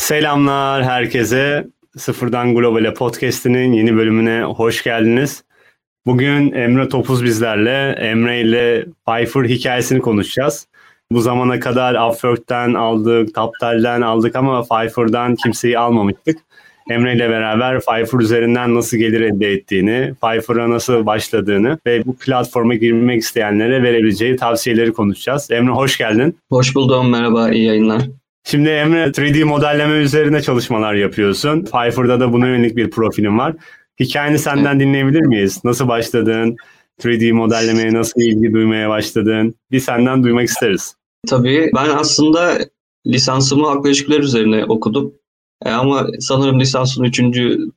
Selamlar herkese. Sıfırdan Global'e podcast'inin yeni bölümüne hoş geldiniz. Bugün Emre Topuz bizlerle. Emre ile Pfeiffer hikayesini konuşacağız. Bu zamana kadar Upwork'ten aldık, Taptel'den aldık ama Pfeiffer'dan kimseyi almamıştık. Emre ile beraber Pfeiffer üzerinden nasıl gelir elde ettiğini, Pfeiffer'a nasıl başladığını ve bu platforma girmek isteyenlere verebileceği tavsiyeleri konuşacağız. Emre hoş geldin. Hoş buldum, merhaba, iyi yayınlar. Şimdi Emre 3D modelleme üzerine çalışmalar yapıyorsun. Pfeiffer'da da buna yönelik bir profilin var. Hikayeni senden dinleyebilir miyiz? Nasıl başladın? 3D modellemeye nasıl ilgi duymaya başladın? Bir senden duymak isteriz. Tabii ben aslında lisansımı halkla ilişkiler üzerine okudum. E ama sanırım lisansın 3.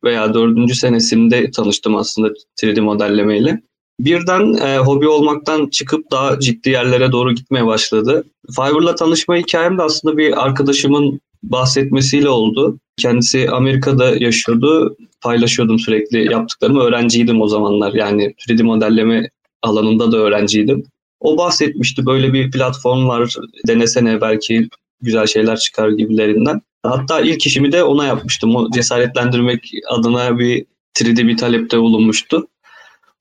veya 4. senesinde tanıştım aslında 3D modellemeyle. Birden e, hobi olmaktan çıkıp daha ciddi yerlere doğru gitmeye başladı. Fiverr'la tanışma hikayem de aslında bir arkadaşımın bahsetmesiyle oldu. Kendisi Amerika'da yaşıyordu. Paylaşıyordum sürekli yaptıklarımı. Öğrenciydim o zamanlar. Yani 3D modelleme alanında da öğrenciydim. O bahsetmişti böyle bir platform var denesene belki güzel şeyler çıkar gibilerinden. Hatta ilk işimi de ona yapmıştım. O cesaretlendirmek adına bir 3D bir talepte bulunmuştu.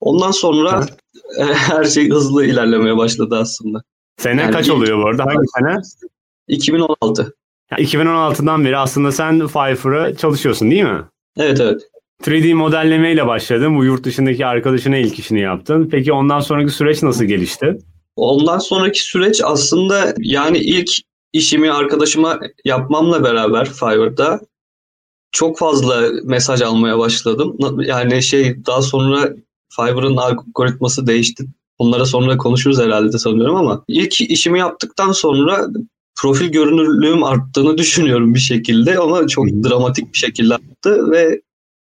Ondan sonra her şey hızlı ilerlemeye başladı aslında. Sene yani kaç oluyor bu arada? Hangi sene? 2016. Yani 2016'dan beri aslında sen Pfeiffer'a çalışıyorsun değil mi? Evet evet. 3D modellemeyle başladın. Bu yurt dışındaki arkadaşına ilk işini yaptın. Peki ondan sonraki süreç nasıl gelişti? Ondan sonraki süreç aslında yani ilk işimi arkadaşıma yapmamla beraber Fiverr'da çok fazla mesaj almaya başladım. Yani şey daha sonra Fiverr'ın algoritması değişti. Bunlara sonra konuşuruz herhalde sanıyorum ama ilk işimi yaptıktan sonra profil görünürlüğüm arttığını düşünüyorum bir şekilde ama çok Hı. dramatik bir şekilde arttı ve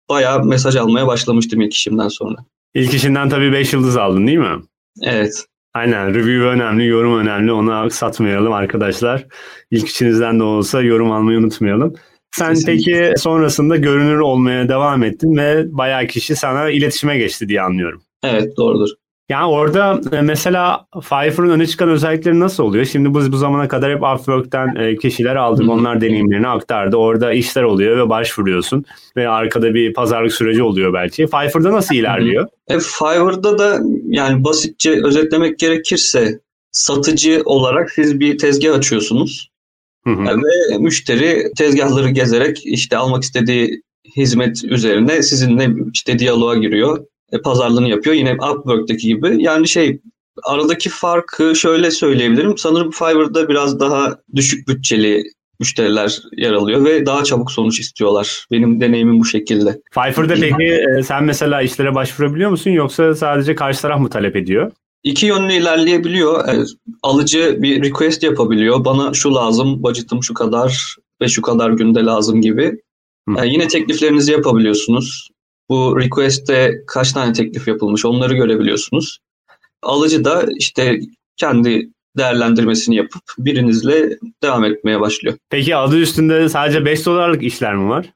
bayağı mesaj almaya başlamıştım ilk işimden sonra. İlk işinden tabii 5 yıldız aldın değil mi? Evet. Aynen review önemli, yorum önemli. Onu satmayalım arkadaşlar. İlk içinizden de olsa yorum almayı unutmayalım. Sen Kesinlikle. peki sonrasında görünür olmaya devam ettin ve bayağı kişi sana iletişime geçti diye anlıyorum. Evet doğrudur. Yani orada e, mesela Fiverr'ın öne çıkan özellikleri nasıl oluyor? Şimdi biz bu zamana kadar hep Upwork'ten e, kişiler aldık. Onlar deneyimlerini aktardı. Orada işler oluyor ve başvuruyorsun. Ve arkada bir pazarlık süreci oluyor belki. Fiverr'da nasıl ilerliyor? E, Fiverr'da da yani basitçe özetlemek gerekirse satıcı olarak siz bir tezgah açıyorsunuz. Hı hı. Ve müşteri tezgahları gezerek işte almak istediği hizmet üzerine sizinle işte diyaloğa giriyor. E, pazarlığını yapıyor. Yine Upwork'taki gibi. Yani şey aradaki farkı şöyle söyleyebilirim. Sanırım Fiverr'da biraz daha düşük bütçeli müşteriler yer alıyor ve daha çabuk sonuç istiyorlar. Benim deneyimim bu şekilde. Fiverr'da peki e, sen mesela işlere başvurabiliyor musun yoksa sadece karşı taraf mı talep ediyor? İki yönlü ilerleyebiliyor. E, alıcı bir request yapabiliyor. Bana şu lazım, budgetim şu kadar ve şu kadar günde lazım gibi. Hı. yine tekliflerinizi yapabiliyorsunuz. Bu request'te kaç tane teklif yapılmış onları görebiliyorsunuz. Alıcı da işte kendi değerlendirmesini yapıp birinizle devam etmeye başlıyor. Peki adı üstünde sadece 5 dolarlık işler mi var?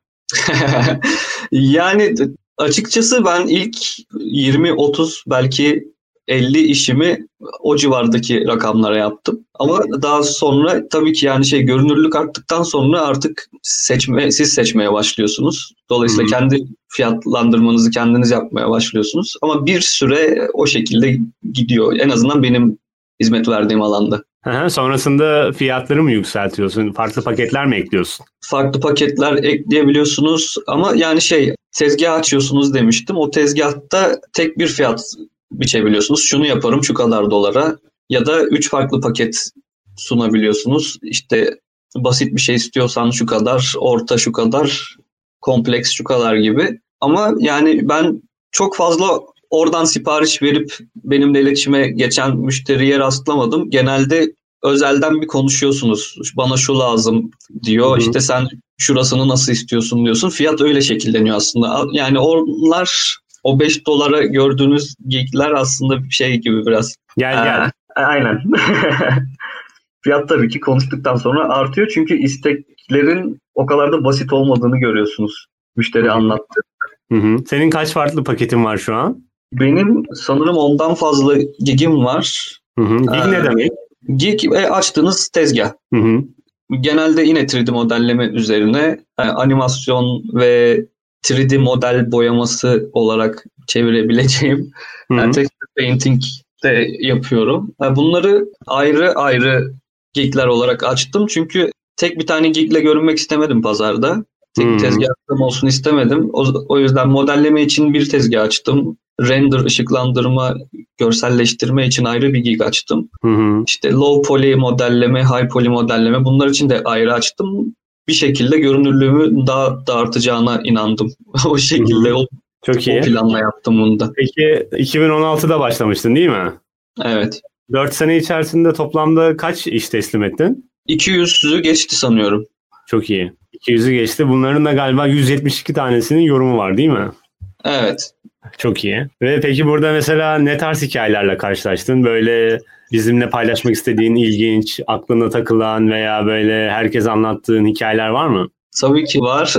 yani açıkçası ben ilk 20-30 belki 50 işimi o civardaki rakamlara yaptım. Ama daha sonra tabii ki yani şey görünürlük arttıktan sonra artık seçme siz seçmeye başlıyorsunuz. Dolayısıyla hmm. kendi fiyatlandırmanızı kendiniz yapmaya başlıyorsunuz. Ama bir süre o şekilde gidiyor. En azından benim hizmet verdiğim alanda. Aha, sonrasında fiyatları mı yükseltiyorsun? Farklı paketler mi ekliyorsun? Farklı paketler ekleyebiliyorsunuz ama yani şey tezgah açıyorsunuz demiştim. O tezgahta tek bir fiyat biçebiliyorsunuz. Şunu yaparım şu kadar dolara ya da üç farklı paket sunabiliyorsunuz. İşte basit bir şey istiyorsan şu kadar, orta şu kadar, kompleks şu kadar gibi. Ama yani ben çok fazla oradan sipariş verip benimle iletişime geçen müşteriye rastlamadım. Genelde özelden bir konuşuyorsunuz. Bana şu lazım diyor. Hı hı. İşte sen şurasını nasıl istiyorsun diyorsun. Fiyat öyle şekilleniyor aslında. Yani onlar o 5 dolara gördüğünüz geekler aslında bir şey gibi biraz. Gel gel. Ee, aynen. Fiyat tabii ki konuştuktan sonra artıyor çünkü isteklerin o kadar da basit olmadığını görüyorsunuz. Müşteri anlattı. Hı hı. Senin kaç farklı paketin var şu an? Benim sanırım ondan fazla gigim var. Hı hı. Gig ee, ne demek? Gig e, açtığınız tezgah. Hı hı. genelde yine 3D modelleme üzerine yani animasyon ve 3D model boyaması olarak çevirebileceğim yani texture painting de yapıyorum. Yani bunları ayrı ayrı gigler olarak açtım çünkü tek bir tane gigle görünmek istemedim pazarda. Tek hmm. tezgahım olsun istemedim. O, o yüzden modelleme için bir tezgah açtım. Render, ışıklandırma, görselleştirme için ayrı bir gig açtım. Hı İşte low poly modelleme, high poly modelleme bunlar için de ayrı açtım. Bir şekilde görünürlüğümü daha da artacağına inandım. o şekilde o çok iyi. O planla yaptım bunu da. Peki 2016'da başlamıştın değil mi? Evet. 4 sene içerisinde toplamda kaç iş teslim ettin? 200'ü geçti sanıyorum. Çok iyi. 200'ü geçti. Bunların da galiba 172 tanesinin yorumu var değil mi? Evet. Çok iyi. Ve peki burada mesela ne tarz hikayelerle karşılaştın? Böyle bizimle paylaşmak istediğin ilginç, aklına takılan veya böyle herkes anlattığın hikayeler var mı? Tabii ki var.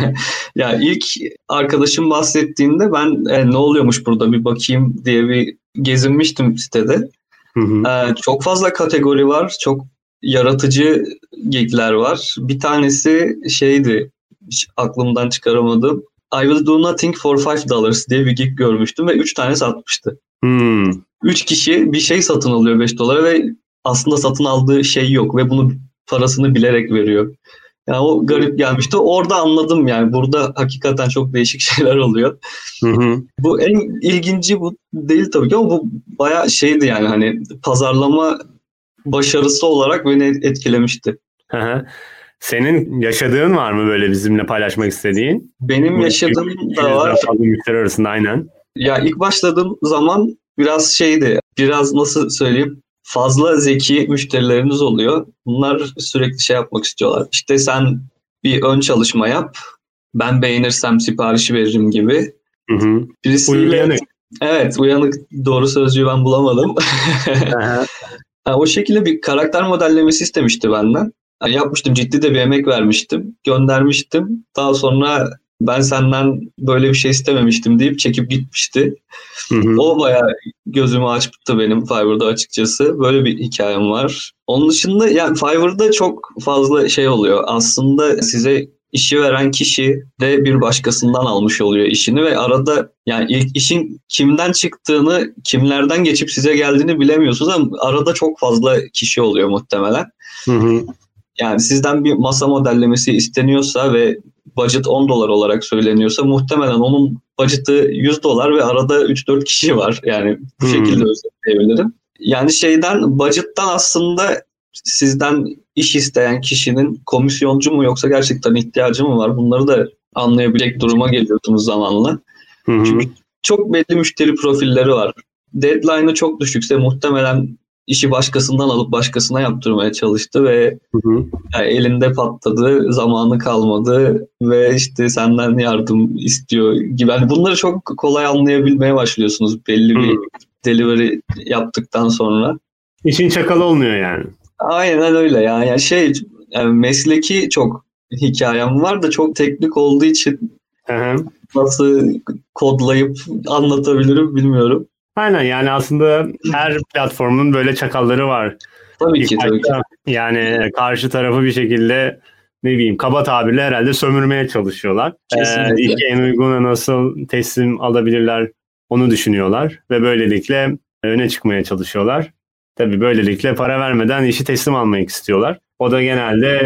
ya ilk arkadaşım bahsettiğinde ben e, ne oluyormuş burada bir bakayım diye bir gezinmiştim sitede. Hı hı. E, çok fazla kategori var. Çok yaratıcı gigler var. Bir tanesi şeydi hiç aklımdan çıkaramadım. I will do nothing for five dollars diye bir gig görmüştüm ve üç tane satmıştı. Hmm. Üç kişi bir şey satın alıyor 5 dolara ve aslında satın aldığı şey yok ve bunu parasını bilerek veriyor. Yani o garip gelmişti. Orada anladım yani. Burada hakikaten çok değişik şeyler oluyor. Hı hı. Bu en ilginci bu değil tabii ki ama bu baya şeydi yani hani pazarlama başarısı olarak beni etkilemişti. Senin yaşadığın var mı böyle bizimle paylaşmak istediğin? Benim bu yaşadığım da var. Fazla müşteri arasında aynen. Ya ilk başladığım zaman biraz şeydi. Biraz nasıl söyleyeyim? Fazla zeki müşterileriniz oluyor. Bunlar sürekli şey yapmak istiyorlar. İşte sen bir ön çalışma yap. Ben beğenirsem siparişi veririm gibi. Hı hı. Birisiyle, uyanık. Evet uyanık doğru sözcüğü ben bulamadım. o şekilde bir karakter modellemesi istemişti benden. Yani yapmıştım ciddi de bir emek vermiştim. Göndermiştim. Daha sonra ben senden böyle bir şey istememiştim deyip çekip gitmişti. Hı hı. O bayağı gözümü açtı benim Fiverr'da açıkçası. Böyle bir hikayem var. Onun dışında yani Fiverr'da çok fazla şey oluyor. Aslında size işi veren kişi de bir başkasından almış oluyor işini ve arada yani ilk işin kimden çıktığını, kimlerden geçip size geldiğini bilemiyorsunuz ama arada çok fazla kişi oluyor muhtemelen. Hı hı. Yani sizden bir masa modellemesi isteniyorsa ve budget 10 dolar olarak söyleniyorsa muhtemelen onun budget'ı 100 dolar ve arada 3-4 kişi var. Yani bu hmm. şekilde özetleyebilirim. Yani şeyden budget'tan aslında sizden iş isteyen kişinin komisyoncu mu yoksa gerçekten ihtiyacı mı var? Bunları da anlayabilecek duruma geliyorsunuz zamanla. Hı Çünkü çok belli müşteri profilleri var. Deadline'ı çok düşükse muhtemelen işi başkasından alıp başkasına yaptırmaya çalıştı ve hı hı. Yani elinde patladı, zamanı kalmadı ve işte senden yardım istiyor gibi. Yani bunları çok kolay anlayabilmeye başlıyorsunuz belli bir hı. delivery yaptıktan sonra. İşin çakalı olmuyor yani. Aynen öyle yani. yani şey yani mesleki çok hikayem var da çok teknik olduğu için hı hı. nasıl kodlayıp anlatabilirim bilmiyorum. Aynen yani aslında her platformun böyle çakalları var. Tabii ki tabii ki. Yani karşı tarafı bir şekilde ne bileyim kaba tabirle herhalde sömürmeye çalışıyorlar. Kesinlikle. Ee, en uyguna nasıl teslim alabilirler onu düşünüyorlar ve böylelikle öne çıkmaya çalışıyorlar. Tabii böylelikle para vermeden işi teslim almak istiyorlar. O da genelde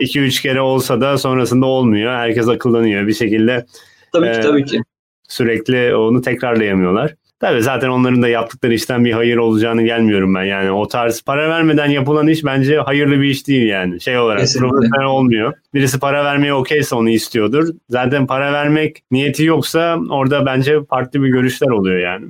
2-3 işte kere olsa da sonrasında olmuyor. Herkes akıllanıyor bir şekilde. Tabii ki e, tabii ki. Sürekli onu tekrarlayamıyorlar. Tabii zaten onların da yaptıkları işten bir hayır olacağını gelmiyorum ben. Yani o tarz para vermeden yapılan iş bence hayırlı bir iş değil yani. Şey olarak Kesinlikle. profesyonel olmuyor. Birisi para vermeye okeyse onu istiyordur. Zaten para vermek niyeti yoksa orada bence farklı bir görüşler oluyor yani.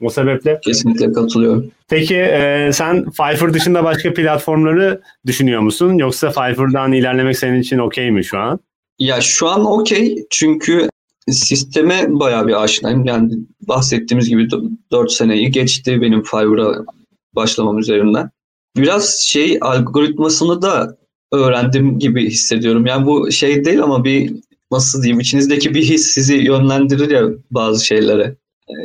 O sebeple. Kesinlikle katılıyorum. Peki e, sen Fiverr dışında başka platformları düşünüyor musun? Yoksa Fiverr'dan ilerlemek senin için okey mi şu an? Ya şu an okey çünkü sisteme bayağı bir aşinayım. Yani bahsettiğimiz gibi 4 seneyi geçti benim Fiverr'a başlamam üzerinden. Biraz şey algoritmasını da öğrendim gibi hissediyorum. Yani bu şey değil ama bir nasıl diyeyim içinizdeki bir his sizi yönlendirir ya bazı şeylere.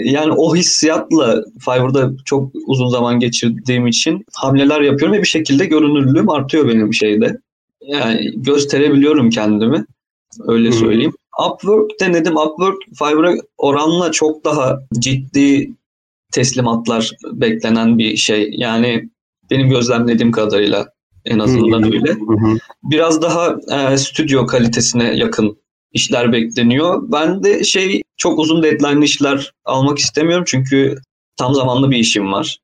Yani o hissiyatla Fiverr'da çok uzun zaman geçirdiğim için hamleler yapıyorum ve bir şekilde görünürlüğüm artıyor benim şeyde. Yani gösterebiliyorum kendimi. Öyle söyleyeyim. Upwork denedim. Upwork Fiverr'a oranla çok daha ciddi teslimatlar beklenen bir şey. Yani benim gözlemlediğim kadarıyla en azından öyle. Biraz daha e, stüdyo kalitesine yakın işler bekleniyor. Ben de şey çok uzun deadline işler almak istemiyorum çünkü tam zamanlı bir işim var.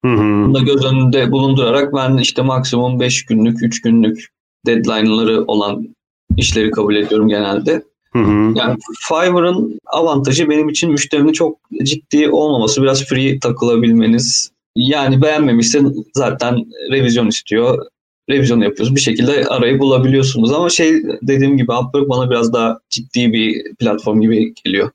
Bunu da göz önünde bulundurarak ben işte maksimum 5 günlük, 3 günlük deadline'ları olan işleri kabul ediyorum genelde. Hı hı. Yani Fiverr'ın avantajı benim için müşterinin çok ciddi olmaması, biraz free takılabilmeniz. Yani beğenmemişsin zaten revizyon istiyor. Revizyon yapıyoruz. Bir şekilde arayı bulabiliyorsunuz ama şey dediğim gibi Upwork bana biraz daha ciddi bir platform gibi geliyor.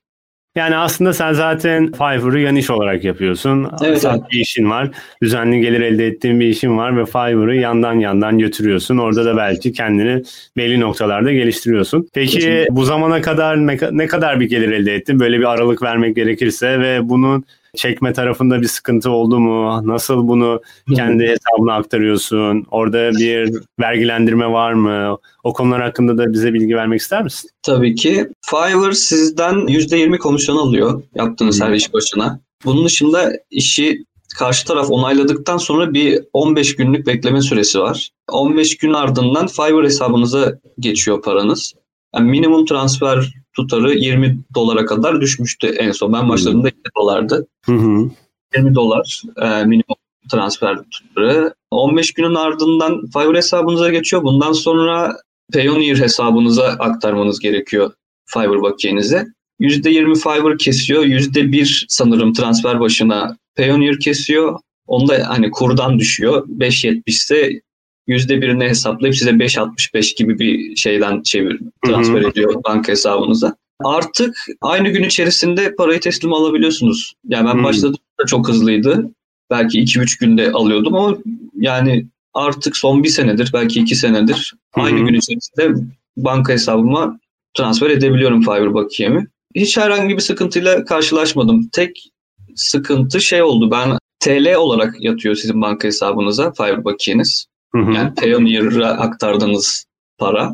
Yani aslında sen zaten Fiverr'ı yan iş olarak yapıyorsun. Evet, evet. bir işin var. Düzenli gelir elde ettiğin bir işin var ve Fiverr'ı yandan yandan götürüyorsun. Orada da belki kendini belli noktalarda geliştiriyorsun. Peki Kesinlikle. bu zamana kadar ne, ne kadar bir gelir elde ettin? Böyle bir aralık vermek gerekirse ve bunun çekme tarafında bir sıkıntı oldu mu? Nasıl bunu kendi hesabına aktarıyorsun? Orada bir vergilendirme var mı? O konular hakkında da bize bilgi vermek ister misin? Tabii ki. Fiverr sizden %20 komisyon alıyor yaptığınız her iş başına. Bunun dışında işi karşı taraf onayladıktan sonra bir 15 günlük bekleme süresi var. 15 gün ardından Fiverr hesabınıza geçiyor paranız. Yani minimum transfer tutarı 20 dolara kadar düşmüştü en son. Ben başladığımda 20 dolardı. Hı hı. 20 dolar e, minimum transfer tutarı. 15 günün ardından Fiverr hesabınıza geçiyor. Bundan sonra Payoneer hesabınıza aktarmanız gerekiyor Fiverr bakiyenize. %20 Fiverr kesiyor. %1 sanırım transfer başına Payoneer kesiyor. Onda hani kurdan düşüyor. 5.70 ise %1'ini hesaplayıp size 5.65 gibi bir şeyden çevir, transfer Hı-hı. ediyor banka hesabınıza. Artık aynı gün içerisinde parayı teslim alabiliyorsunuz. Yani ben Hı-hı. başladığımda çok hızlıydı. Belki 2-3 günde alıyordum ama yani artık son bir senedir, belki iki senedir Hı-hı. aynı gün içerisinde banka hesabıma transfer edebiliyorum Fiverr bakiyemi. Hiç herhangi bir sıkıntıyla karşılaşmadım. Tek sıkıntı şey oldu. Ben TL olarak yatıyor sizin banka hesabınıza Fiverr bakiyeniz. Hı hı. Yani Payoneer'a aktardığınız para.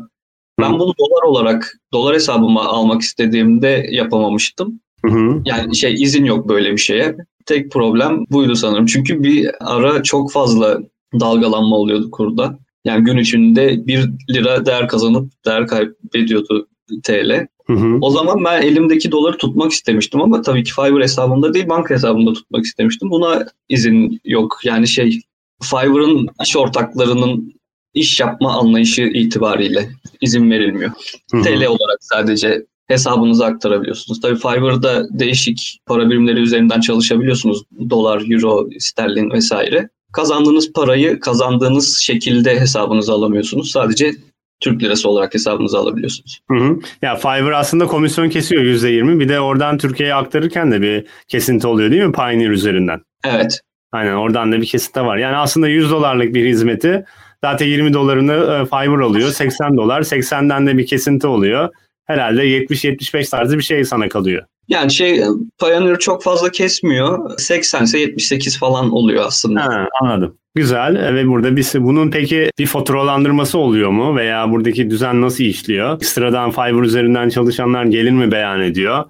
Ben bunu dolar olarak dolar hesabıma almak istediğimde yapamamıştım. Hı hı. Yani şey izin yok böyle bir şeye. Tek problem buydu sanırım. Çünkü bir ara çok fazla dalgalanma oluyordu kurda. Yani gün içinde 1 lira değer kazanıp değer kaybediyordu TL. Hı hı. O zaman ben elimdeki doları tutmak istemiştim ama tabii ki Fiverr hesabımda değil banka hesabımda tutmak istemiştim. Buna izin yok. Yani şey Fiverr'ın iş ortaklarının iş yapma anlayışı itibariyle izin verilmiyor. Hı hı. TL olarak sadece hesabınıza aktarabiliyorsunuz. Tabii Fiverr'da değişik para birimleri üzerinden çalışabiliyorsunuz. Dolar, euro, sterlin vesaire. Kazandığınız parayı kazandığınız şekilde hesabınıza alamıyorsunuz. Sadece Türk lirası olarak hesabınıza alabiliyorsunuz. Hı hı. Ya Fiverr aslında komisyon kesiyor %20. Bir de oradan Türkiye'ye aktarırken de bir kesinti oluyor değil mi Pioneer üzerinden? Evet. Aynen oradan da bir kesit var. Yani aslında 100 dolarlık bir hizmeti zaten 20 dolarını e, Fiverr alıyor. 80 dolar. 80'den de bir kesinti oluyor. Herhalde 70-75 tarzı bir şey sana kalıyor. Yani şey Pioneer çok fazla kesmiyor. 80 ise 78 falan oluyor aslında. Ha, anladım. Güzel e, ve burada bir bunun peki bir faturalandırması oluyor mu veya buradaki düzen nasıl işliyor? Sıradan Fiverr üzerinden çalışanlar gelir mi beyan ediyor?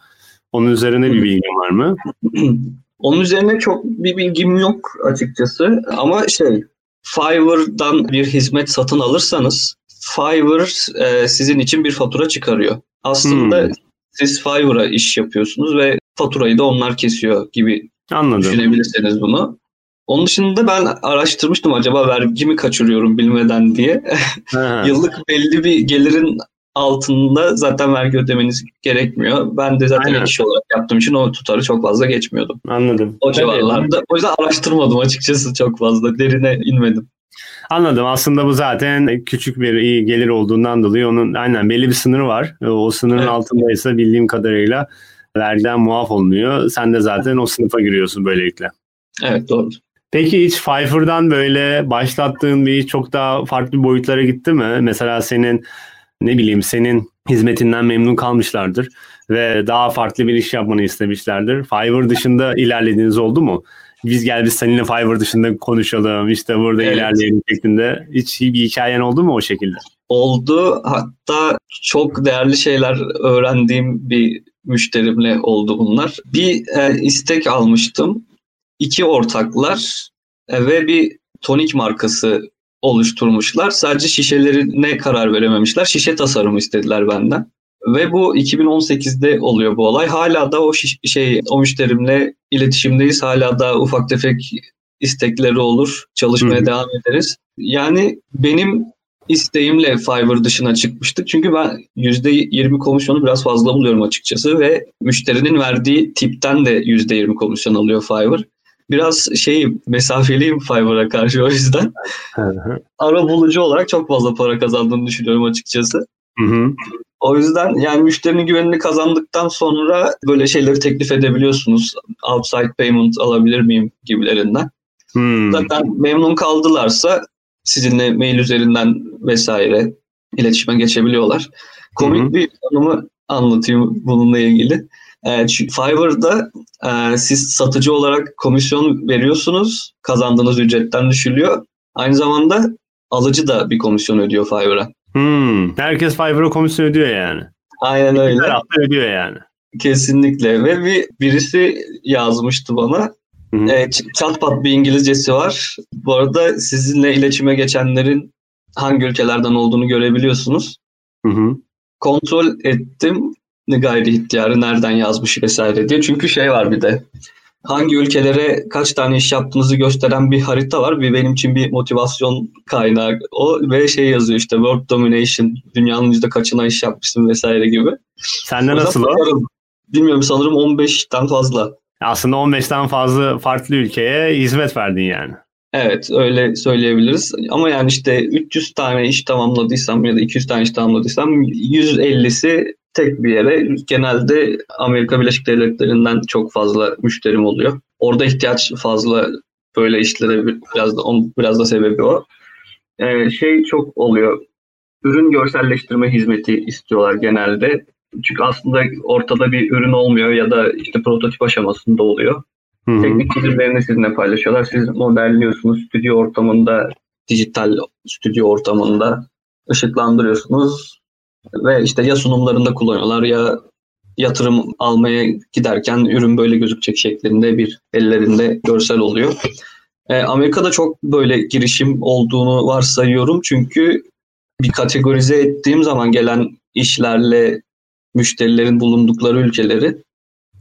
Onun üzerine bir bilgin var mı? Onun üzerine çok bir bilgim yok açıkçası ama şey Fiverr'dan bir hizmet satın alırsanız Fiverr e, sizin için bir fatura çıkarıyor. Aslında hmm. siz Fiverr'a iş yapıyorsunuz ve faturayı da onlar kesiyor gibi Anladım. düşünebilirsiniz bunu. Onun dışında ben araştırmıştım acaba vergi mi kaçırıyorum bilmeden diye. Yıllık belli bir gelirin altında zaten vergi ödemeniz gerekmiyor. Ben de zaten Aynen. ek olarak yaptığım için o tutarı çok fazla geçmiyordum. Anladım. O civarlarda. O yüzden araştırmadım açıkçası çok fazla. Derine inmedim. Anladım. Aslında bu zaten küçük bir iyi gelir olduğundan dolayı onun aynen belli bir sınırı var. O sınırın evet. altındaysa bildiğim kadarıyla vergiden muaf olunuyor. Sen de zaten o sınıfa giriyorsun böylelikle. Evet doğru. Peki hiç Fiverr'dan böyle başlattığın bir çok daha farklı boyutlara gitti mi? Mesela senin ne bileyim senin hizmetinden memnun kalmışlardır ve daha farklı bir iş yapmanı istemişlerdir. Fiverr dışında ilerlediğiniz oldu mu? Biz gel biz seninle Fiverr dışında konuşalım işte burada evet. ilerleyelim şeklinde. Hiç bir hikayen oldu mu o şekilde? Oldu. Hatta çok değerli şeyler öğrendiğim bir müşterimle oldu bunlar. Bir e, istek almıştım. İki ortaklar e, ve bir tonik markası oluşturmuşlar. Sadece şişelerine karar verememişler. Şişe tasarımı istediler benden. Ve bu 2018'de oluyor bu olay. Hala da o şiş- şey o müşterimle iletişimdeyiz. Hala da ufak tefek istekleri olur. Çalışmaya Hı-hı. devam ederiz. Yani benim isteğimle Fiverr dışına çıkmıştık. Çünkü ben %20 komisyonu biraz fazla buluyorum açıkçası ve müşterinin verdiği tipten de %20 komisyon alıyor Fiverr. Biraz şey mesafeliyim Fiverr'a karşı o yüzden. Ara bulucu olarak çok fazla para kazandığını düşünüyorum açıkçası. Hı hı. O yüzden yani müşterinin güvenini kazandıktan sonra böyle şeyleri teklif edebiliyorsunuz. Outside payment alabilir miyim gibilerinden. Hmm. Zaten memnun kaldılarsa sizinle mail üzerinden vesaire iletişime geçebiliyorlar. Komik hmm. bir konumu anlatayım bununla ilgili. E, Fiverr'da e, siz satıcı olarak komisyon veriyorsunuz. Kazandığınız ücretten düşülüyor. Aynı zamanda alıcı da bir komisyon ödüyor Fiverr'a. Hmm, herkes Fiverr'a komisyon ödüyor yani. Aynen öyle. Her hafta ödüyor yani. Kesinlikle ve bir birisi yazmıştı bana. Hı E, çatpat bir İngilizcesi var. Bu arada sizinle iletişime geçenlerin hangi ülkelerden olduğunu görebiliyorsunuz. Hı hı. Kontrol ettim gayri ihtiyarı nereden yazmış vesaire diye. Çünkü şey var bir de hangi ülkelere kaç tane iş yaptığınızı gösteren bir harita var. Bir benim için bir motivasyon kaynağı o ve şey yazıyor işte world domination dünyanın yüzde kaçına iş yapmışsın vesaire gibi. Sende nasıl o? Bilmiyorum sanırım 15'ten fazla. Aslında 15'ten fazla farklı ülkeye hizmet verdin yani. Evet öyle söyleyebiliriz. Ama yani işte 300 tane iş tamamladıysam ya da 200 tane iş tamamladıysam 150'si tek bir yere. Genelde Amerika Birleşik Devletleri'nden çok fazla müşterim oluyor. Orada ihtiyaç fazla böyle işlere biraz da on, biraz da sebebi o. Ee, şey çok oluyor. Ürün görselleştirme hizmeti istiyorlar genelde. Çünkü aslında ortada bir ürün olmuyor ya da işte prototip aşamasında oluyor. Hı-hı. Teknik çizimlerini sizinle paylaşıyorlar. Siz modelliyorsunuz stüdyo ortamında, dijital stüdyo ortamında ışıklandırıyorsunuz ve işte ya sunumlarında kullanıyorlar ya yatırım almaya giderken ürün böyle gözükecek şeklinde bir ellerinde görsel oluyor. E, Amerika'da çok böyle girişim olduğunu varsayıyorum çünkü bir kategorize ettiğim zaman gelen işlerle müşterilerin bulundukları ülkeleri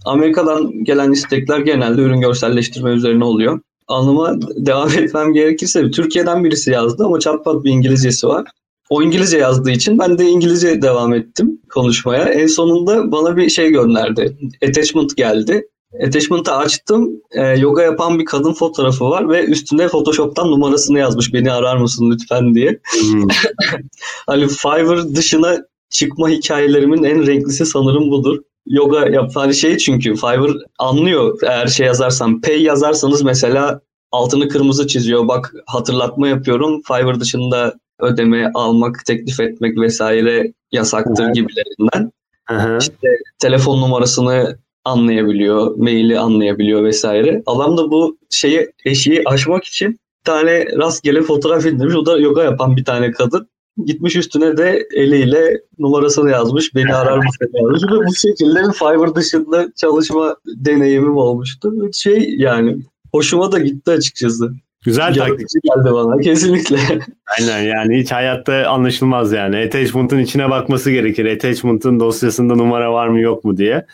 Amerika'dan gelen istekler genelde ürün görselleştirme üzerine oluyor. Anıma devam etmem gerekirse Türkiye'den birisi yazdı ama çatpat bir İngilizcesi var. O İngilizce yazdığı için ben de İngilizce devam ettim konuşmaya. En sonunda bana bir şey gönderdi. Attachment geldi. Attachment'ı açtım. E, yoga yapan bir kadın fotoğrafı var ve üstünde Photoshop'tan numarasını yazmış. Beni arar mısın lütfen diye. Hmm. hani Fiverr dışına çıkma hikayelerimin en renklisi sanırım budur. Yoga yapan hani şey çünkü Fiverr anlıyor eğer şey yazarsam pay yazarsanız mesela altını kırmızı çiziyor. Bak hatırlatma yapıyorum. Fiverr dışında ödeme almak, teklif etmek vesaire yasaktır evet. gibilerinden. Hı İşte telefon numarasını anlayabiliyor, maili anlayabiliyor vesaire. Adam da bu şeyi eşiği aşmak için bir tane rastgele fotoğraf indirmiş. O da yoga yapan bir tane kadın. Gitmiş üstüne de eliyle numarasını yazmış. Beni arar mısın yazmış. Ve bu şekilde bir Fiverr dışında çalışma deneyimim olmuştu. Şey yani hoşuma da gitti açıkçası. Güzel taktik. geldi bana kesinlikle. Aynen yani hiç hayatta anlaşılmaz yani. Attachment'ın içine bakması gerekir. Attachment'ın dosyasında numara var mı yok mu diye.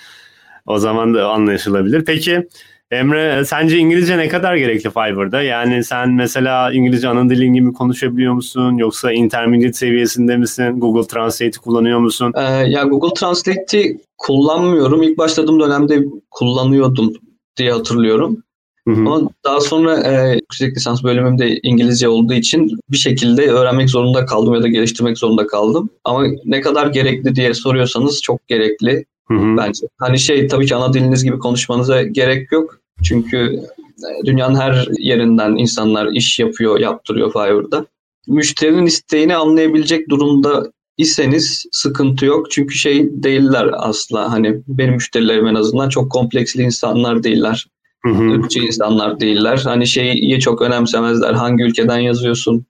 O zaman da anlaşılabilir. Peki Emre sence İngilizce ne kadar gerekli Fiverr'da? Yani sen mesela İngilizce ana dilin gibi konuşabiliyor musun? Yoksa intermediate seviyesinde misin? Google Translate'i kullanıyor musun? Ee, ya Google Translate'i kullanmıyorum. İlk başladığım dönemde kullanıyordum diye hatırlıyorum. Hı hı. Ama daha sonra e, yüksek lisans bölümümde İngilizce olduğu için bir şekilde öğrenmek zorunda kaldım ya da geliştirmek zorunda kaldım. Ama ne kadar gerekli diye soruyorsanız çok gerekli hı hı. bence. Hani şey tabii ki ana diliniz gibi konuşmanıza gerek yok. Çünkü e, dünyanın her yerinden insanlar iş yapıyor, yaptırıyor Fiverr'da. Müşterinin isteğini anlayabilecek durumda iseniz sıkıntı yok. Çünkü şey değiller asla. Hani benim müşterilerim en azından çok kompleksli insanlar değiller. Hı hı. Ürkçü insanlar değiller. Hani şeyi çok önemsemezler. Hangi ülkeden yazıyorsun?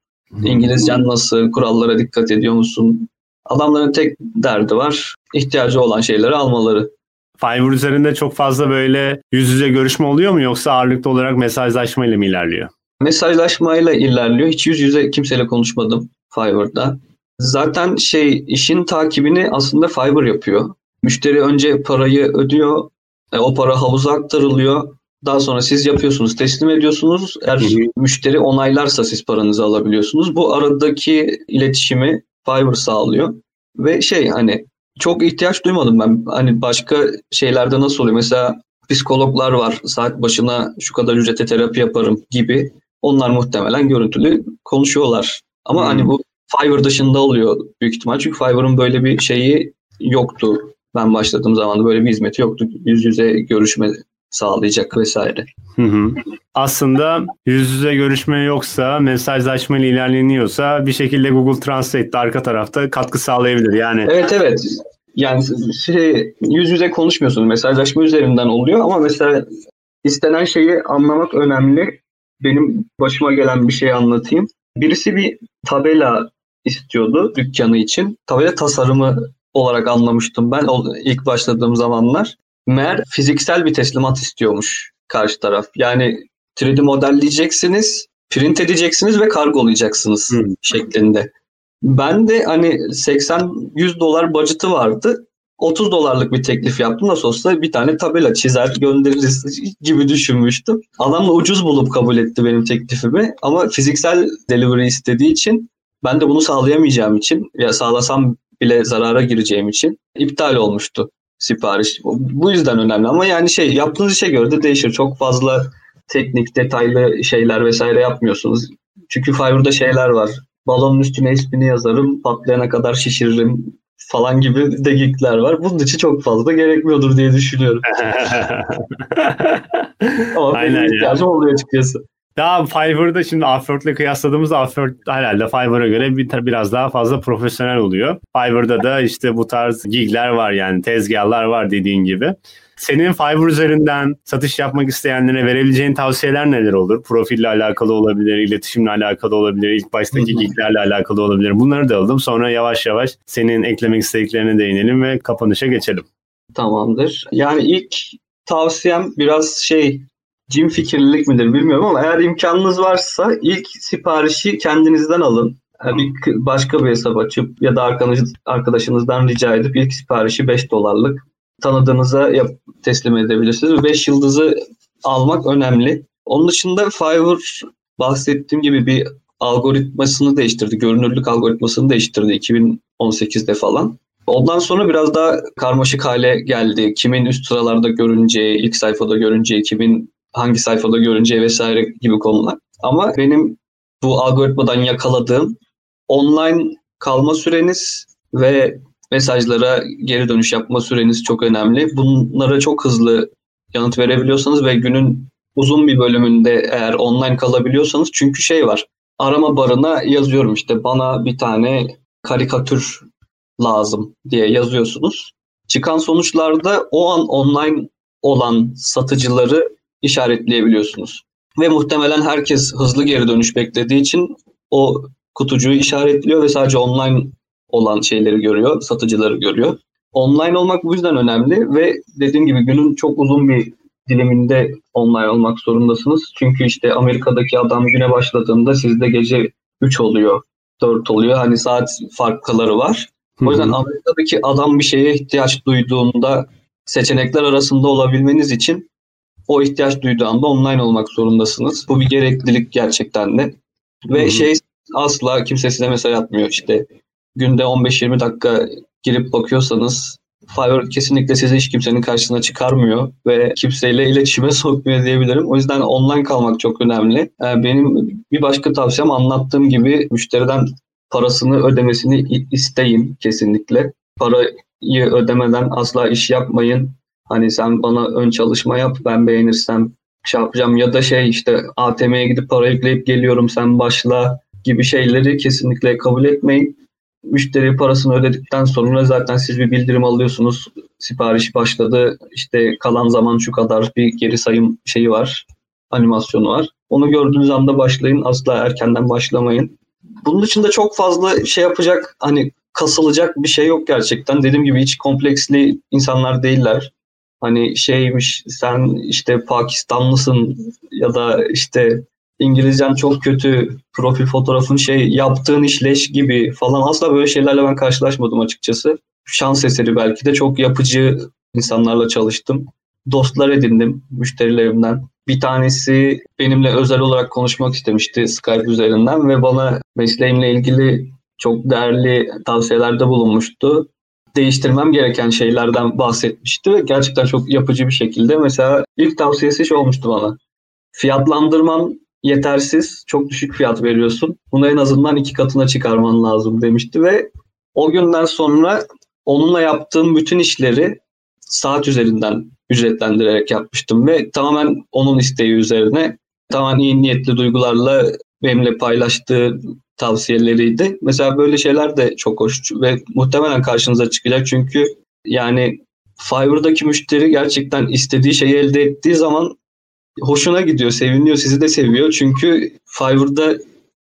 İngilizcen nasıl? Kurallara dikkat ediyor musun? Adamların tek derdi var. ihtiyacı olan şeyleri almaları. Fiverr üzerinde çok fazla böyle yüz yüze görüşme oluyor mu yoksa ağırlıklı olarak mesajlaşma ile mi ilerliyor? Mesajlaşmayla ilerliyor. Hiç yüz yüze kimseyle konuşmadım Fiverr'da. Zaten şey işin takibini aslında Fiverr yapıyor. Müşteri önce parayı ödüyor. E, o para havuza aktarılıyor. Daha sonra siz yapıyorsunuz, teslim ediyorsunuz. Eğer hı hı. müşteri onaylarsa siz paranızı alabiliyorsunuz. Bu aradaki iletişimi Fiverr sağlıyor. Ve şey hani çok ihtiyaç duymadım ben. Hani başka şeylerde nasıl oluyor? Mesela psikologlar var. Saat başına şu kadar ücrete terapi yaparım gibi. Onlar muhtemelen görüntülü konuşuyorlar. Ama hmm. hani bu Fiverr dışında oluyor büyük ihtimal. Çünkü Fiverr'ın böyle bir şeyi yoktu. Ben başladığım zaman da böyle bir hizmeti yoktu. Yüz yüze görüşme sağlayacak vesaire. Hı hı. Aslında yüz yüze görüşme yoksa, mesajlaşma ile ilerleniyorsa bir şekilde Google Translate'de arka tarafta katkı sağlayabilir. Yani Evet evet. Yani şey, yüz yüze konuşmuyorsunuz. Mesajlaşma üzerinden oluyor ama mesela istenen şeyi anlamak önemli. Benim başıma gelen bir şey anlatayım. Birisi bir tabela istiyordu dükkanı için. Tabela tasarımı olarak anlamıştım ben ilk başladığım zamanlar. Meğer fiziksel bir teslimat istiyormuş karşı taraf. Yani 3D modelleyeceksiniz, print edeceksiniz ve kargolayacaksınız hmm. şeklinde. Ben de hani 80-100 dolar budget'ı vardı. 30 dolarlık bir teklif yaptım. Nasıl olsa bir tane tabela çizer göndeririz gibi düşünmüştüm. Adam da ucuz bulup kabul etti benim teklifimi. Ama fiziksel delivery istediği için ben de bunu sağlayamayacağım için ya sağlasam bile zarara gireceğim için iptal olmuştu sipariş. Bu yüzden önemli ama yani şey yaptığınız işe göre de değişir. Çok fazla teknik, detaylı şeyler vesaire yapmıyorsunuz. Çünkü Fiverr'da şeyler var. Balonun üstüne ismini yazarım, patlayana kadar şişiririm falan gibi degikler var. Bunun için çok fazla gerekmiyordur diye düşünüyorum. Ama Aynen benim ihtiyacım ya. oluyor açıkçası. Daha Fiverr'da şimdi Upwork'la kıyasladığımızda Upwork herhalde Fiverr'a göre bir, biraz daha fazla profesyonel oluyor. Fiverr'da da işte bu tarz gigler var yani tezgahlar var dediğin gibi. Senin Fiverr üzerinden satış yapmak isteyenlere verebileceğin tavsiyeler neler olur? Profille alakalı olabilir, iletişimle alakalı olabilir, ilk baştaki giglerle alakalı olabilir. Bunları da aldım. Sonra yavaş yavaş senin eklemek istediklerine değinelim ve kapanışa geçelim. Tamamdır. Yani ilk tavsiyem biraz şey cin fikirlilik midir bilmiyorum ama eğer imkanınız varsa ilk siparişi kendinizden alın. Yani bir başka bir hesap açıp ya da arkadaşınızdan rica edip ilk siparişi 5 dolarlık tanıdığınıza yap, teslim edebilirsiniz. 5 yıldızı almak önemli. Onun dışında Fiverr bahsettiğim gibi bir algoritmasını değiştirdi. Görünürlük algoritmasını değiştirdi 2018'de falan. Ondan sonra biraz daha karmaşık hale geldi. Kimin üst sıralarda görüneceği, ilk sayfada görüneceği, kimin hangi sayfada görüneceği vesaire gibi konular. Ama benim bu algoritmadan yakaladığım online kalma süreniz ve mesajlara geri dönüş yapma süreniz çok önemli. Bunlara çok hızlı yanıt verebiliyorsanız ve günün uzun bir bölümünde eğer online kalabiliyorsanız çünkü şey var. Arama barına yazıyorum işte bana bir tane karikatür lazım diye yazıyorsunuz. Çıkan sonuçlarda o an online olan satıcıları işaretleyebiliyorsunuz. Ve muhtemelen herkes hızlı geri dönüş beklediği için o kutucuğu işaretliyor ve sadece online olan şeyleri görüyor, satıcıları görüyor. Online olmak bu yüzden önemli ve dediğim gibi günün çok uzun bir diliminde online olmak zorundasınız. Çünkü işte Amerika'daki adam güne başladığında sizde gece 3 oluyor, 4 oluyor. Hani saat farkları var. O yüzden Amerika'daki adam bir şeye ihtiyaç duyduğunda seçenekler arasında olabilmeniz için o ihtiyaç duyduğu anda online olmak zorundasınız. Bu bir gereklilik gerçekten de. Ve Hı-hı. şey asla kimse size mesaj atmıyor işte. Günde 15-20 dakika girip bakıyorsanız Fiverr kesinlikle sizi hiç kimsenin karşısına çıkarmıyor ve kimseyle iletişime sokmuyor diyebilirim. O yüzden online kalmak çok önemli. Ee, benim bir başka tavsiyem anlattığım gibi müşteriden parasını ödemesini isteyin kesinlikle. Parayı ödemeden asla iş yapmayın. Hani sen bana ön çalışma yap ben beğenirsem şey yapacağım ya da şey işte ATM'ye gidip para yükleyip geliyorum sen başla gibi şeyleri kesinlikle kabul etmeyin. müşteri parasını ödedikten sonra zaten siz bir bildirim alıyorsunuz. Sipariş başladı. İşte kalan zaman şu kadar bir geri sayım şeyi var. Animasyonu var. Onu gördüğünüz anda başlayın. Asla erkenden başlamayın. Bunun dışında çok fazla şey yapacak hani kasılacak bir şey yok gerçekten. Dediğim gibi hiç kompleksli insanlar değiller. Hani şeymiş sen işte Pakistanlısın ya da işte İngilizcen çok kötü, profil fotoğrafın şey yaptığın işleş gibi falan asla böyle şeylerle ben karşılaşmadım açıkçası. Şans eseri belki de çok yapıcı insanlarla çalıştım. Dostlar edindim müşterilerimden. Bir tanesi benimle özel olarak konuşmak istemişti Skype üzerinden ve bana mesleğimle ilgili çok değerli tavsiyelerde bulunmuştu. Değiştirmem gereken şeylerden bahsetmişti ve gerçekten çok yapıcı bir şekilde. Mesela ilk tavsiyesi şey olmuştu bana. Fiyatlandırman yetersiz, çok düşük fiyat veriyorsun. Bunu en azından iki katına çıkarman lazım demişti ve o günden sonra onunla yaptığım bütün işleri saat üzerinden ücretlendirerek yapmıştım ve tamamen onun isteği üzerine tamamen iyi niyetli duygularla benimle paylaştığı tavsiyeleriydi. Mesela böyle şeyler de çok hoş ve muhtemelen karşınıza çıkacak çünkü yani Fiverr'daki müşteri gerçekten istediği şeyi elde ettiği zaman hoşuna gidiyor, seviniyor, sizi de seviyor. Çünkü Fiverr'da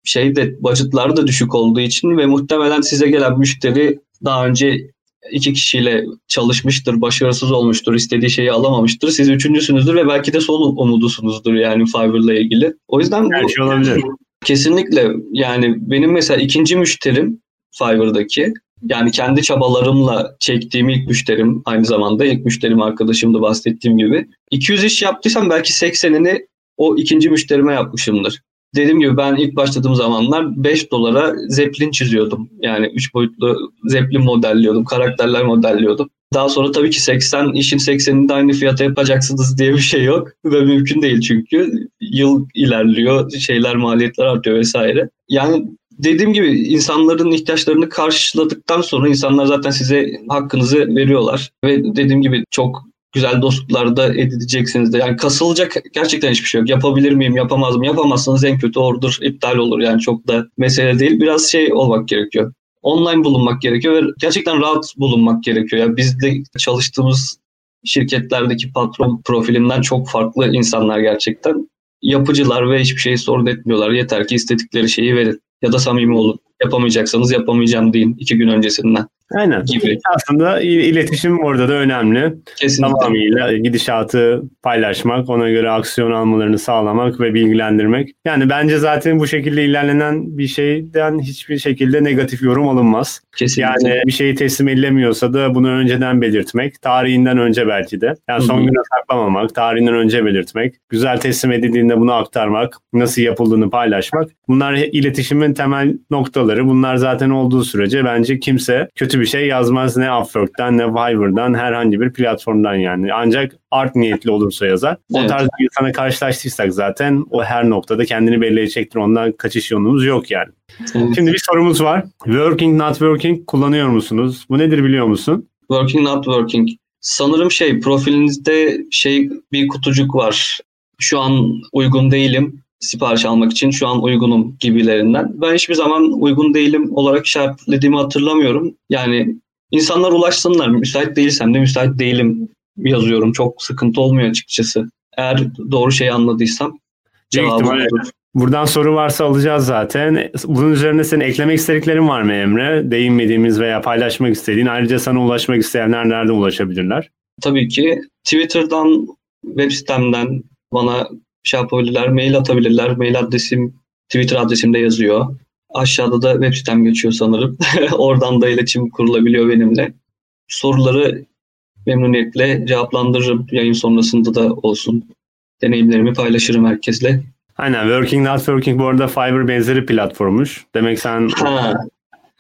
şeyde budgetlar da düşük olduğu için ve muhtemelen size gelen müşteri daha önce iki kişiyle çalışmıştır, başarısız olmuştur, istediği şeyi alamamıştır. Siz üçüncüsünüzdür ve belki de son umudusunuzdur yani Fiverr'la ilgili. O yüzden Her bu, şey olabilir. Kesinlikle yani benim mesela ikinci müşterim Fiverr'daki yani kendi çabalarımla çektiğim ilk müşterim aynı zamanda ilk müşterim arkadaşım da bahsettiğim gibi. 200 iş yaptıysam belki 80'ini o ikinci müşterime yapmışımdır. Dediğim gibi ben ilk başladığım zamanlar 5 dolara Zeppelin çiziyordum. Yani 3 boyutlu Zeppelin modelliyordum, karakterler modelliyordum. Daha sonra tabii ki 80, işin 80'ini de aynı fiyata yapacaksınız diye bir şey yok. Ve mümkün değil çünkü. Yıl ilerliyor, şeyler maliyetler artıyor vesaire. Yani dediğim gibi insanların ihtiyaçlarını karşıladıktan sonra insanlar zaten size hakkınızı veriyorlar. Ve dediğim gibi çok güzel dostluklar da de. Yani kasılacak gerçekten hiçbir şey yok. Yapabilir miyim, yapamaz mıyım? Yapamazsanız en kötü order iptal olur. Yani çok da mesele değil. Biraz şey olmak gerekiyor. Online bulunmak gerekiyor ve gerçekten rahat bulunmak gerekiyor. Yani bizde çalıştığımız şirketlerdeki patron profilinden çok farklı insanlar gerçekten. Yapıcılar ve hiçbir şeyi sorun etmiyorlar. Yeter ki istedikleri şeyi verin. Ya da samimi olun. Yapamayacaksanız yapamayacağım deyin iki gün öncesinden Aynen. gibi. Aslında il- iletişim orada da önemli. Kesinlikle. Tamamıyla gidişatı paylaşmak, ona göre aksiyon almalarını sağlamak ve bilgilendirmek. Yani bence zaten bu şekilde ilerlenen bir şeyden hiçbir şekilde negatif yorum alınmaz. Kesinlikle. Yani bir şeyi teslim edilemiyorsa da bunu önceden belirtmek, tarihinden önce belki de. Yani son güne saklamamak, tarihinden önce belirtmek, güzel teslim edildiğinde bunu aktarmak, nasıl yapıldığını paylaşmak. Bunlar iletişimin temel noktaları. Bunlar zaten olduğu sürece bence kimse kötü bir şey yazmaz ne Upwork'tan ne Fiverr'dan herhangi bir platformdan yani. Ancak art niyetli olursa yazar. O Evet. tarz bir insana karşılaştıysak zaten o her noktada kendini belli edecektir. Ondan kaçış yolumuz yok yani. Evet. Şimdi bir sorumuz var. Working not working kullanıyor musunuz? Bu nedir biliyor musun? Working not working. Sanırım şey profilinizde şey bir kutucuk var. Şu an uygun değilim sipariş almak için şu an uygunum gibilerinden. Ben hiçbir zaman uygun değilim olarak işaretlediğimi hatırlamıyorum. Yani insanlar ulaşsınlar. Müsait değilsem de müsait değilim yazıyorum. Çok sıkıntı olmuyor açıkçası. Eğer doğru şeyi anladıysam cevabı budur. Buradan soru varsa alacağız zaten. Bunun üzerine senin eklemek istediklerin var mı Emre? Değinmediğimiz veya paylaşmak istediğin. Ayrıca sana ulaşmak isteyenler nereden ulaşabilirler? Tabii ki Twitter'dan, web sitemden bana şey yapabilirler, mail atabilirler. Mail adresim Twitter adresimde yazıyor. Aşağıda da web sitem geçiyor sanırım. Oradan da iletişim kurulabiliyor benimle. Soruları memnuniyetle cevaplandırırım. Yayın sonrasında da olsun. Deneyimlerimi paylaşırım herkesle. Aynen. Working Not Working bu arada Fiverr benzeri platformmuş. Demek sen Ha,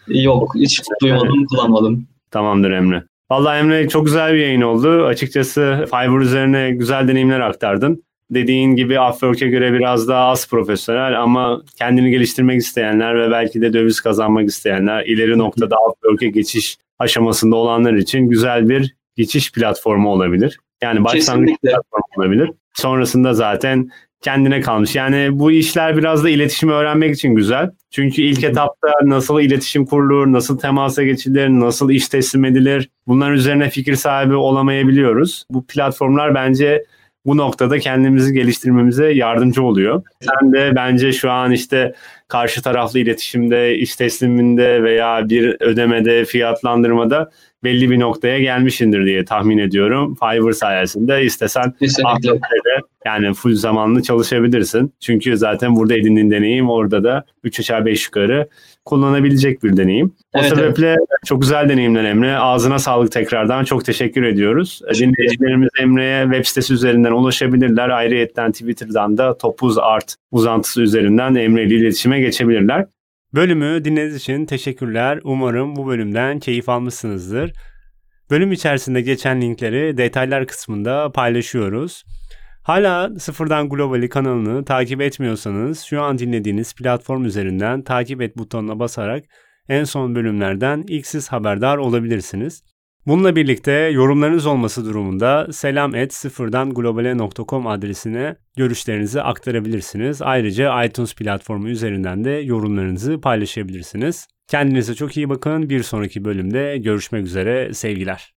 yok hiç duymadım, kullanmadım. tamamdır Emre. Vallahi Emre çok güzel bir yayın oldu. Açıkçası Fiverr üzerine güzel deneyimler aktardın. Dediğin gibi Upwork'e göre biraz daha az profesyonel ama kendini geliştirmek isteyenler ve belki de döviz kazanmak isteyenler, ileri noktada Upwork'e geçiş aşamasında olanlar için güzel bir geçiş platformu olabilir. Yani başlangıç platformu olabilir. Sonrasında zaten kendine kalmış. Yani bu işler biraz da iletişimi öğrenmek için güzel. Çünkü ilk etapta nasıl iletişim kurulur, nasıl temasa geçilir, nasıl iş teslim edilir bunlar üzerine fikir sahibi olamayabiliyoruz. Bu platformlar bence bu noktada kendimizi geliştirmemize yardımcı oluyor. Sen de bence şu an işte karşı taraflı iletişimde, iş tesliminde veya bir ödemede, fiyatlandırmada belli bir noktaya gelmişindir diye tahmin ediyorum. Fiverr sayesinde istesen Kesinlikle. yani full zamanlı çalışabilirsin. Çünkü zaten burada edindiğin deneyim orada da 3 aşağı 5 yukarı kullanabilecek bir deneyim. O Evet, sebeple çok güzel deneyimler Emre. Ağzına sağlık tekrardan. Çok teşekkür ediyoruz. Dinleyicilerimiz Emre'ye web sitesi üzerinden ulaşabilirler. Ayrıyetten Twitter'dan da Topuz Art uzantısı üzerinden Emre ile iletişime geçebilirler. Bölümü dinlediğiniz için teşekkürler. Umarım bu bölümden keyif almışsınızdır. Bölüm içerisinde geçen linkleri detaylar kısmında paylaşıyoruz. Hala Sıfırdan Globali kanalını takip etmiyorsanız şu an dinlediğiniz platform üzerinden takip et butonuna basarak en son bölümlerden ilk siz haberdar olabilirsiniz. Bununla birlikte yorumlarınız olması durumunda selam et sıfırdan globale.com adresine görüşlerinizi aktarabilirsiniz. Ayrıca iTunes platformu üzerinden de yorumlarınızı paylaşabilirsiniz. Kendinize çok iyi bakın. Bir sonraki bölümde görüşmek üzere. Sevgiler.